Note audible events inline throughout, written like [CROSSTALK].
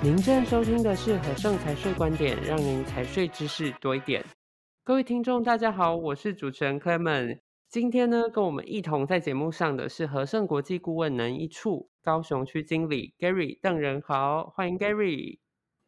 您正收听的是和盛财税观点，让您财税知识多一点。各位听众，大家好，我是主持人 Clement。今天呢，跟我们一同在节目上的是和盛国际顾问能一处高雄区经理 Gary 邓仁豪，欢迎 Gary。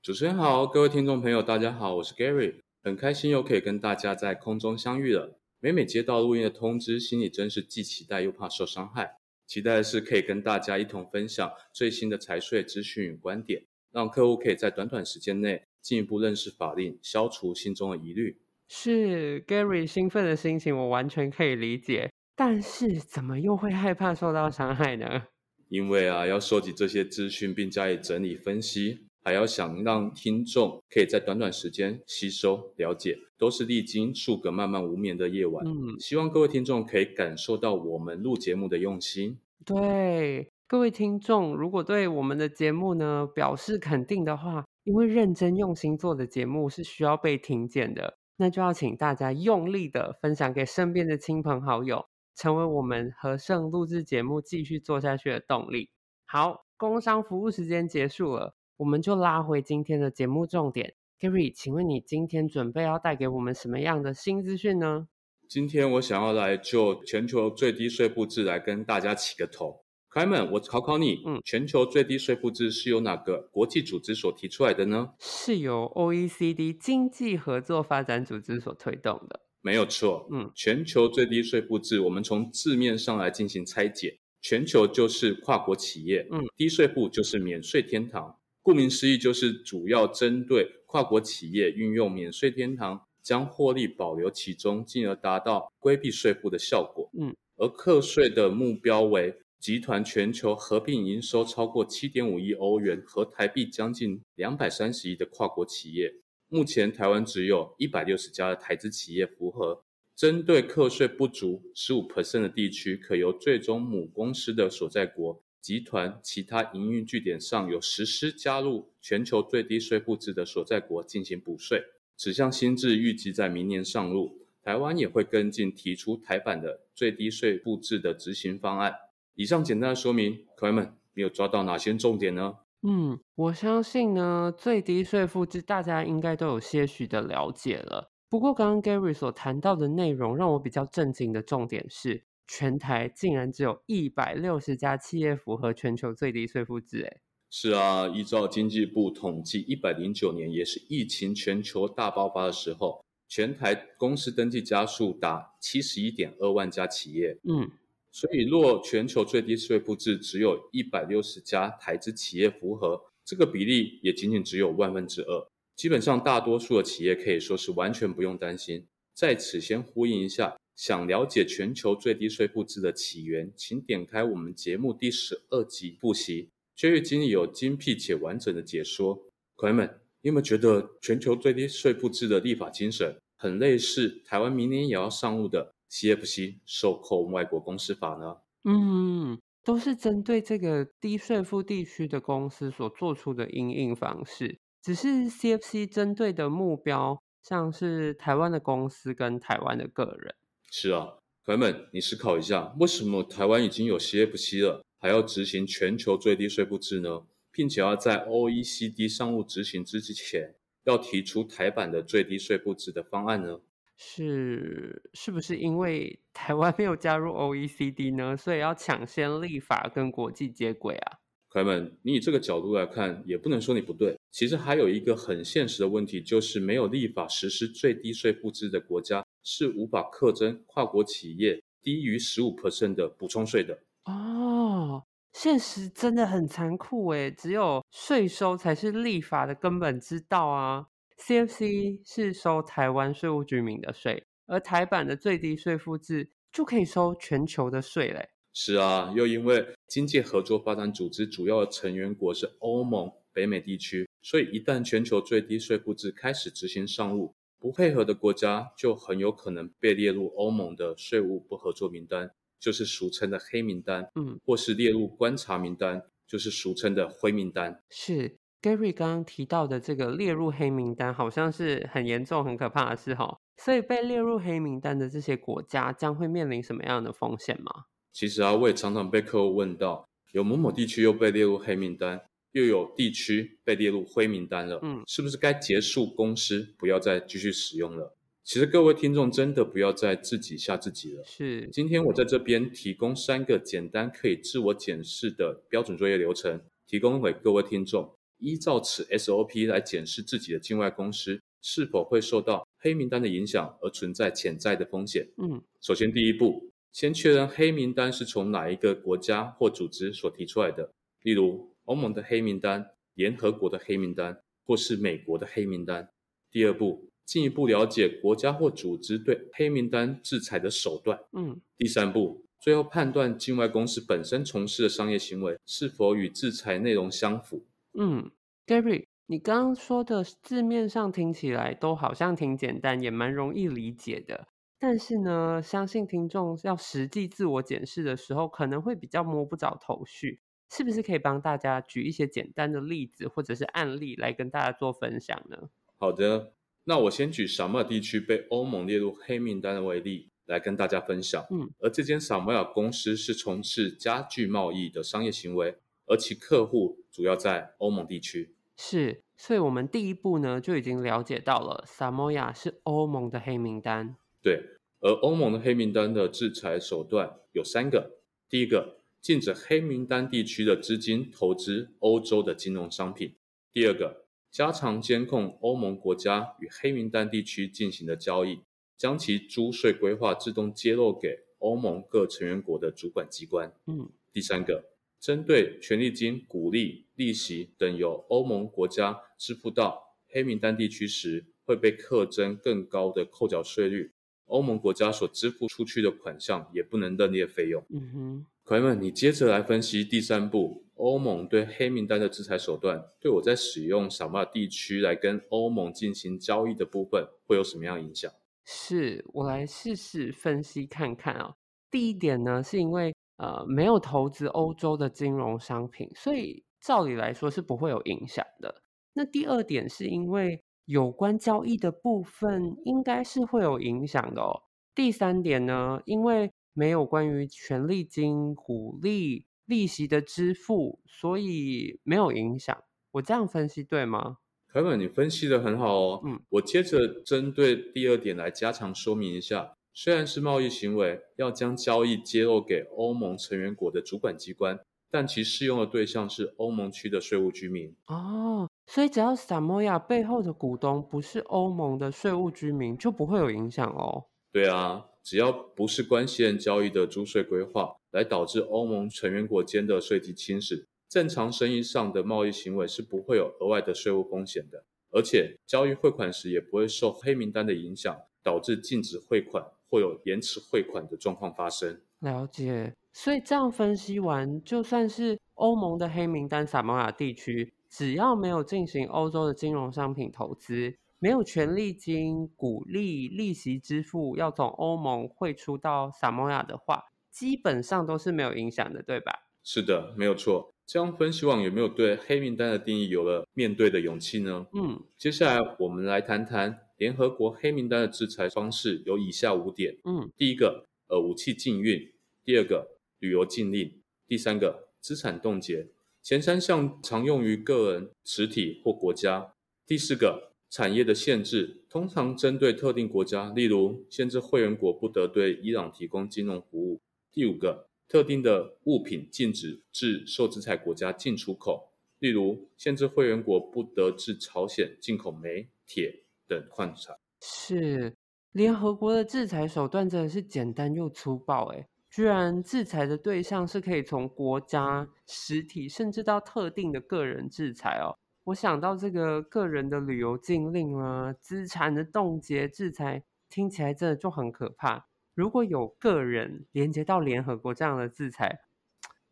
主持人好，各位听众朋友，大家好，我是 Gary，很开心又可以跟大家在空中相遇了。每每接到录音的通知，心里真是既期待又怕受伤害。期待的是可以跟大家一同分享最新的财税资讯与观点。让客户可以在短短时间内进一步认识法令，消除心中的疑虑。是 Gary 兴奋的心情，我完全可以理解。但是，怎么又会害怕受到伤害呢？因为啊，要收集这些资讯并加以整理分析，还要想让听众可以在短短时间吸收了解，都是历经数个漫漫无眠的夜晚。嗯，希望各位听众可以感受到我们录节目的用心。对。各位听众，如果对我们的节目呢表示肯定的话，因为认真用心做的节目是需要被听见的，那就要请大家用力的分享给身边的亲朋好友，成为我们和盛录制节目继续做下去的动力。好，工商服务时间结束了，我们就拉回今天的节目重点。Gary，请问你今天准备要带给我们什么样的新资讯呢？今天我想要来就全球最低税负制来跟大家起个头。Clement，我考考你，嗯，全球最低税负制是由哪个国际组织所提出来的呢？是由 OECD 经济合作发展组织所推动的。没有错，嗯，全球最低税负制，我们从字面上来进行拆解，全球就是跨国企业，嗯，低税负就是免税天堂。顾名思义，就是主要针对跨国企业运用免税天堂，将获利保留其中，进而达到规避税负的效果。嗯，而课税的目标为。集团全球合并营收超过七点五亿欧元，和台币将近两百三十亿的跨国企业，目前台湾只有一百六十家的台资企业符合。针对课税不足十五 percent 的地区，可由最终母公司的所在国集团其他营运据点上有实施加入全球最低税负制的所在国进行补税。此项新制预计在明年上路，台湾也会跟进提出台版的最低税负制的执行方案。以上简单的说明，各位们，你有抓到哪些重点呢？嗯，我相信呢，最低税负制大家应该都有些许的了解了。不过，刚刚 Gary 所谈到的内容，让我比较震惊的重点是，全台竟然只有一百六十家企业符合全球最低税负制。哎，是啊，依照经济部统计，一百零九年也是疫情全球大爆发的时候，全台公司登记家数达七十一点二万家企业。嗯。所以，若全球最低税负制只有一百六十家台资企业符合，这个比例也仅仅只有万分之二。基本上，大多数的企业可以说是完全不用担心。在此，先呼应一下，想了解全球最低税负制的起源，请点开我们节目第十二集复习薛玉经理有精辟且完整的解说。朋友们，你有没有觉得全球最低税负制的立法精神很类似台湾明年也要上路的？CFC 受控外国公司法呢？嗯，都是针对这个低税负地区的公司所做出的应应方式。只是 CFC 针对的目标，像是台湾的公司跟台湾的个人。是啊，朋友们，你思考一下，为什么台湾已经有 CFC 了，还要执行全球最低税负制呢？并且要在 OECD 商务执行之前，要提出台版的最低税负制的方案呢？是是不是因为 [LAUGHS] 台湾没有加入 OECD 呢？所以要抢先立法跟国际接轨啊？朋友们，你以这个角度来看，也不能说你不对。其实还有一个很现实的问题，就是没有立法实施最低税负制的国家，是无法课征跨国企业低于十五 percent 的补充税的。哦，现实真的很残酷诶，只有税收才是立法的根本之道啊。CFC 是收台湾税务居民的税，而台版的最低税负制就可以收全球的税嘞。是啊，又因为经济合作发展组织主要的成员国是欧盟、北美地区，所以一旦全球最低税负制开始执行上路，不配合的国家就很有可能被列入欧盟的税务不合作名单，就是俗称的黑名单，嗯，或是列入观察名单，就是俗称的灰名单。是。Gary 刚刚提到的这个列入黑名单，好像是很严重、很可怕的事哈。所以被列入黑名单的这些国家将会面临什么样的风险吗？其实啊，我也常常被客户问到，有某某地区又被列入黑名单，又有地区被列入灰名单了，嗯，是不是该结束公司，不要再继续使用了？其实各位听众真的不要再自己吓自己了。是，今天我在这边提供三个简单可以自我检视的标准作业流程，提供给各位听众，依照此 SOP 来检视自己的境外公司是否会受到黑名单的影响而存在潜在的风险。嗯，首先第一步，先确认黑名单是从哪一个国家或组织所提出来的，例如欧盟的黑名单、联合国的黑名单，或是美国的黑名单。第二步。进一步了解国家或组织对黑名单制裁的手段。嗯，第三步，最后判断境外公司本身从事的商业行为是否与制裁内容相符。嗯，Gary，你刚刚说的字面上听起来都好像挺简单，也蛮容易理解的。但是呢，相信听众要实际自我检视的时候，可能会比较摸不着头绪。是不是可以帮大家举一些简单的例子或者是案例来跟大家做分享呢？好的。那我先举萨摩亚地区被欧盟列入黑名单为例，来跟大家分享。嗯，而这间萨摩亚公司是从事家具贸易的商业行为，而其客户主要在欧盟地区。是，所以我们第一步呢就已经了解到了，萨摩亚是欧盟的黑名单。对，而欧盟的黑名单的制裁手段有三个：第一个，禁止黑名单地区的资金投资欧洲的金融商品；第二个。加强监控欧盟国家与黑名单地区进行的交易，将其租税规划自动揭露给欧盟各成员国的主管机关。嗯，第三个，针对权利金、股利、利息等由欧盟国家支付到黑名单地区时，会被课征更高的扣缴税率。欧盟国家所支付出去的款项也不能认列费用。嗯哼，朋友们，你接着来分析第三步。欧盟对黑名单的制裁手段，对我在使用萨摩亚地区来跟欧盟进行交易的部分，会有什么样影响？是我来试试分析看看啊、哦。第一点呢，是因为呃没有投资欧洲的金融商品，所以照理来说是不会有影响的。那第二点是因为有关交易的部分，应该是会有影响的哦。第三点呢，因为没有关于权利金、股利。利息的支付，所以没有影响。我这样分析对吗？凯文，你分析的很好哦。嗯，我接着针对第二点来加强说明一下。虽然是贸易行为，要将交易揭露给欧盟成员国的主管机关，但其适用的对象是欧盟区的税务居民。哦，所以只要萨摩亚背后的股东不是欧盟的税务居民，就不会有影响哦。对啊。只要不是关系人交易的租税规划，来导致欧盟成员国间的税基侵蚀，正常生意上的贸易行为是不会有额外的税务风险的，而且交易汇款时也不会受黑名单的影响，导致禁止汇款或有延迟汇款的状况发生。了解，所以这样分析完，就算是欧盟的黑名单撒摩亚地区，只要没有进行欧洲的金融商品投资。没有权利金、股利、利息支付要从欧盟汇出到撒摩亚的话，基本上都是没有影响的，对吧？是的，没有错。这样分析网，有没有对黑名单的定义有了面对的勇气呢？嗯，接下来我们来谈谈联合国黑名单的制裁方式，有以下五点。嗯，第一个，呃，武器禁运；第二个，旅游禁令；第三个，资产冻结。前三项常用于个人、实体或国家。第四个。产业的限制通常针对特定国家，例如限制会员国不得对伊朗提供金融服务。第五个，特定的物品禁止至受制裁国家进出口，例如限制会员国不得至朝鲜进口煤、铁等矿产。是，联合国的制裁手段真的是简单又粗暴，诶，居然制裁的对象是可以从国家、实体，甚至到特定的个人制裁哦。我想到这个个人的旅游禁令啊，资产的冻结制裁，听起来真的就很可怕。如果有个人连接到联合国这样的制裁，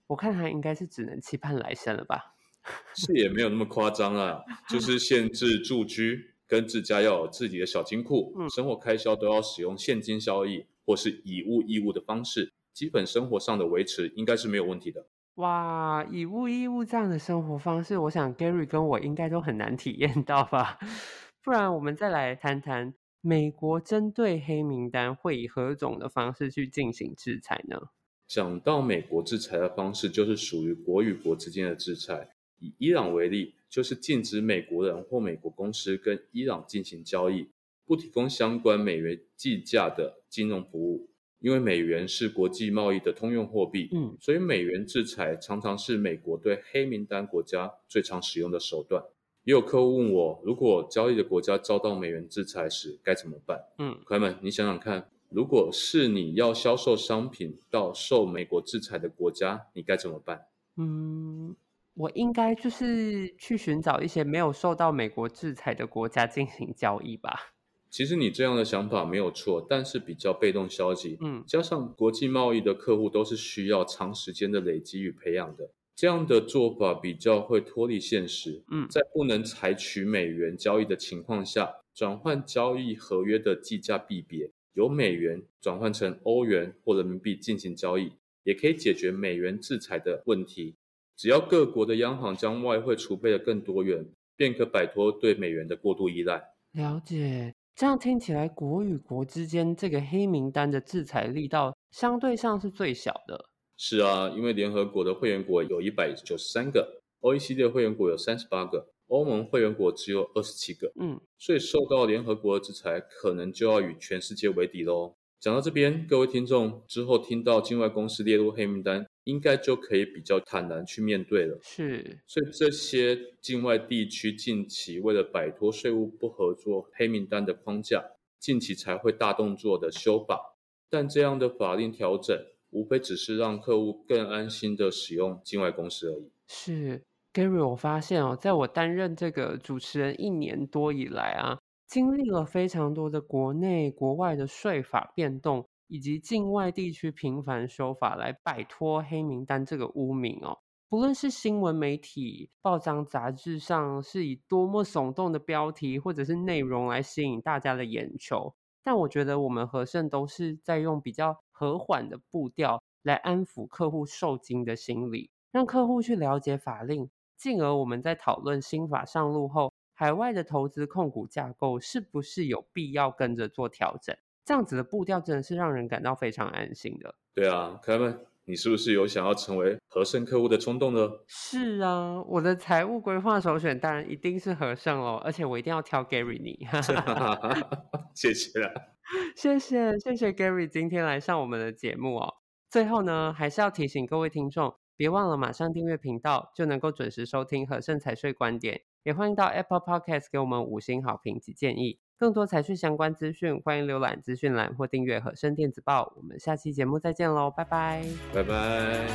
我看他应该是只能期盼来生了吧？[LAUGHS] 是也没有那么夸张啊，就是限制住居跟自家要有自己的小金库，嗯，生活开销都要使用现金交易或是以物易物的方式，基本生活上的维持应该是没有问题的。哇，以物易物这样的生活方式，我想 Gary 跟我应该都很难体验到吧？[LAUGHS] 不然我们再来谈谈美国针对黑名单会以何种的方式去进行制裁呢？讲到美国制裁的方式，就是属于国与国之间的制裁，以伊朗为例，就是禁止美国人或美国公司跟伊朗进行交易，不提供相关美元计价的金融服务。因为美元是国际贸易的通用货币，嗯，所以美元制裁常常是美国对黑名单国家最常使用的手段。也有客户问我，如果交易的国家遭到美元制裁时该怎么办？嗯，朋友们，你想想看，如果是你要销售商品到受美国制裁的国家，你该怎么办？嗯，我应该就是去寻找一些没有受到美国制裁的国家进行交易吧。其实你这样的想法没有错，但是比较被动消极。嗯，加上国际贸易的客户都是需要长时间的累积与培养的，这样的做法比较会脱离现实。嗯，在不能采取美元交易的情况下，转换交易合约的计价币别由美元转换成欧元或人民币进行交易，也可以解决美元制裁的问题。只要各国的央行将外汇储备的更多元，便可摆脱对美元的过度依赖。了解。这样听起来，国与国之间这个黑名单的制裁力道相对上是最小的。是啊，因为联合国的会员国有一百九十三个，OECD 的会员国有三十八个，欧盟会员国只有二十七个。嗯，所以受到联合国的制裁，可能就要与全世界为敌喽。讲到这边，各位听众之后听到境外公司列入黑名单，应该就可以比较坦然去面对了。是，所以这些境外地区近期为了摆脱税务不合作黑名单的框架，近期才会大动作的修法。但这样的法令调整，无非只是让客户更安心的使用境外公司而已。是，Gary，我发现哦，在我担任这个主持人一年多以来啊。经历了非常多的国内国外的税法变动，以及境外地区频繁修法来摆脱黑名单这个污名哦。不论是新闻媒体、报章杂志上是以多么耸动的标题或者是内容来吸引大家的眼球，但我觉得我们和盛都是在用比较和缓的步调来安抚客户受惊的心理，让客户去了解法令，进而我们在讨论新法上路后，海外的投资控股架构是不是有必要跟着做调整？这样子的步调真的是让人感到非常安心的。对啊，凯文，你是不是有想要成为和盛客户的冲动呢？是啊，我的财务规划首选当然一定是和盛哦，而且我一定要挑 Gary 你。[LAUGHS] [LAUGHS] 谢谢啦，谢谢谢谢 Gary 今天来上我们的节目哦。最后呢，还是要提醒各位听众，别忘了马上订阅频道，就能够准时收听和盛财税观点。也欢迎到 Apple Podcast 给我们五星好评及建议。更多财税相关资讯，欢迎浏览资讯栏或订阅和声电子报。我们下期节目再见喽，拜拜！拜拜。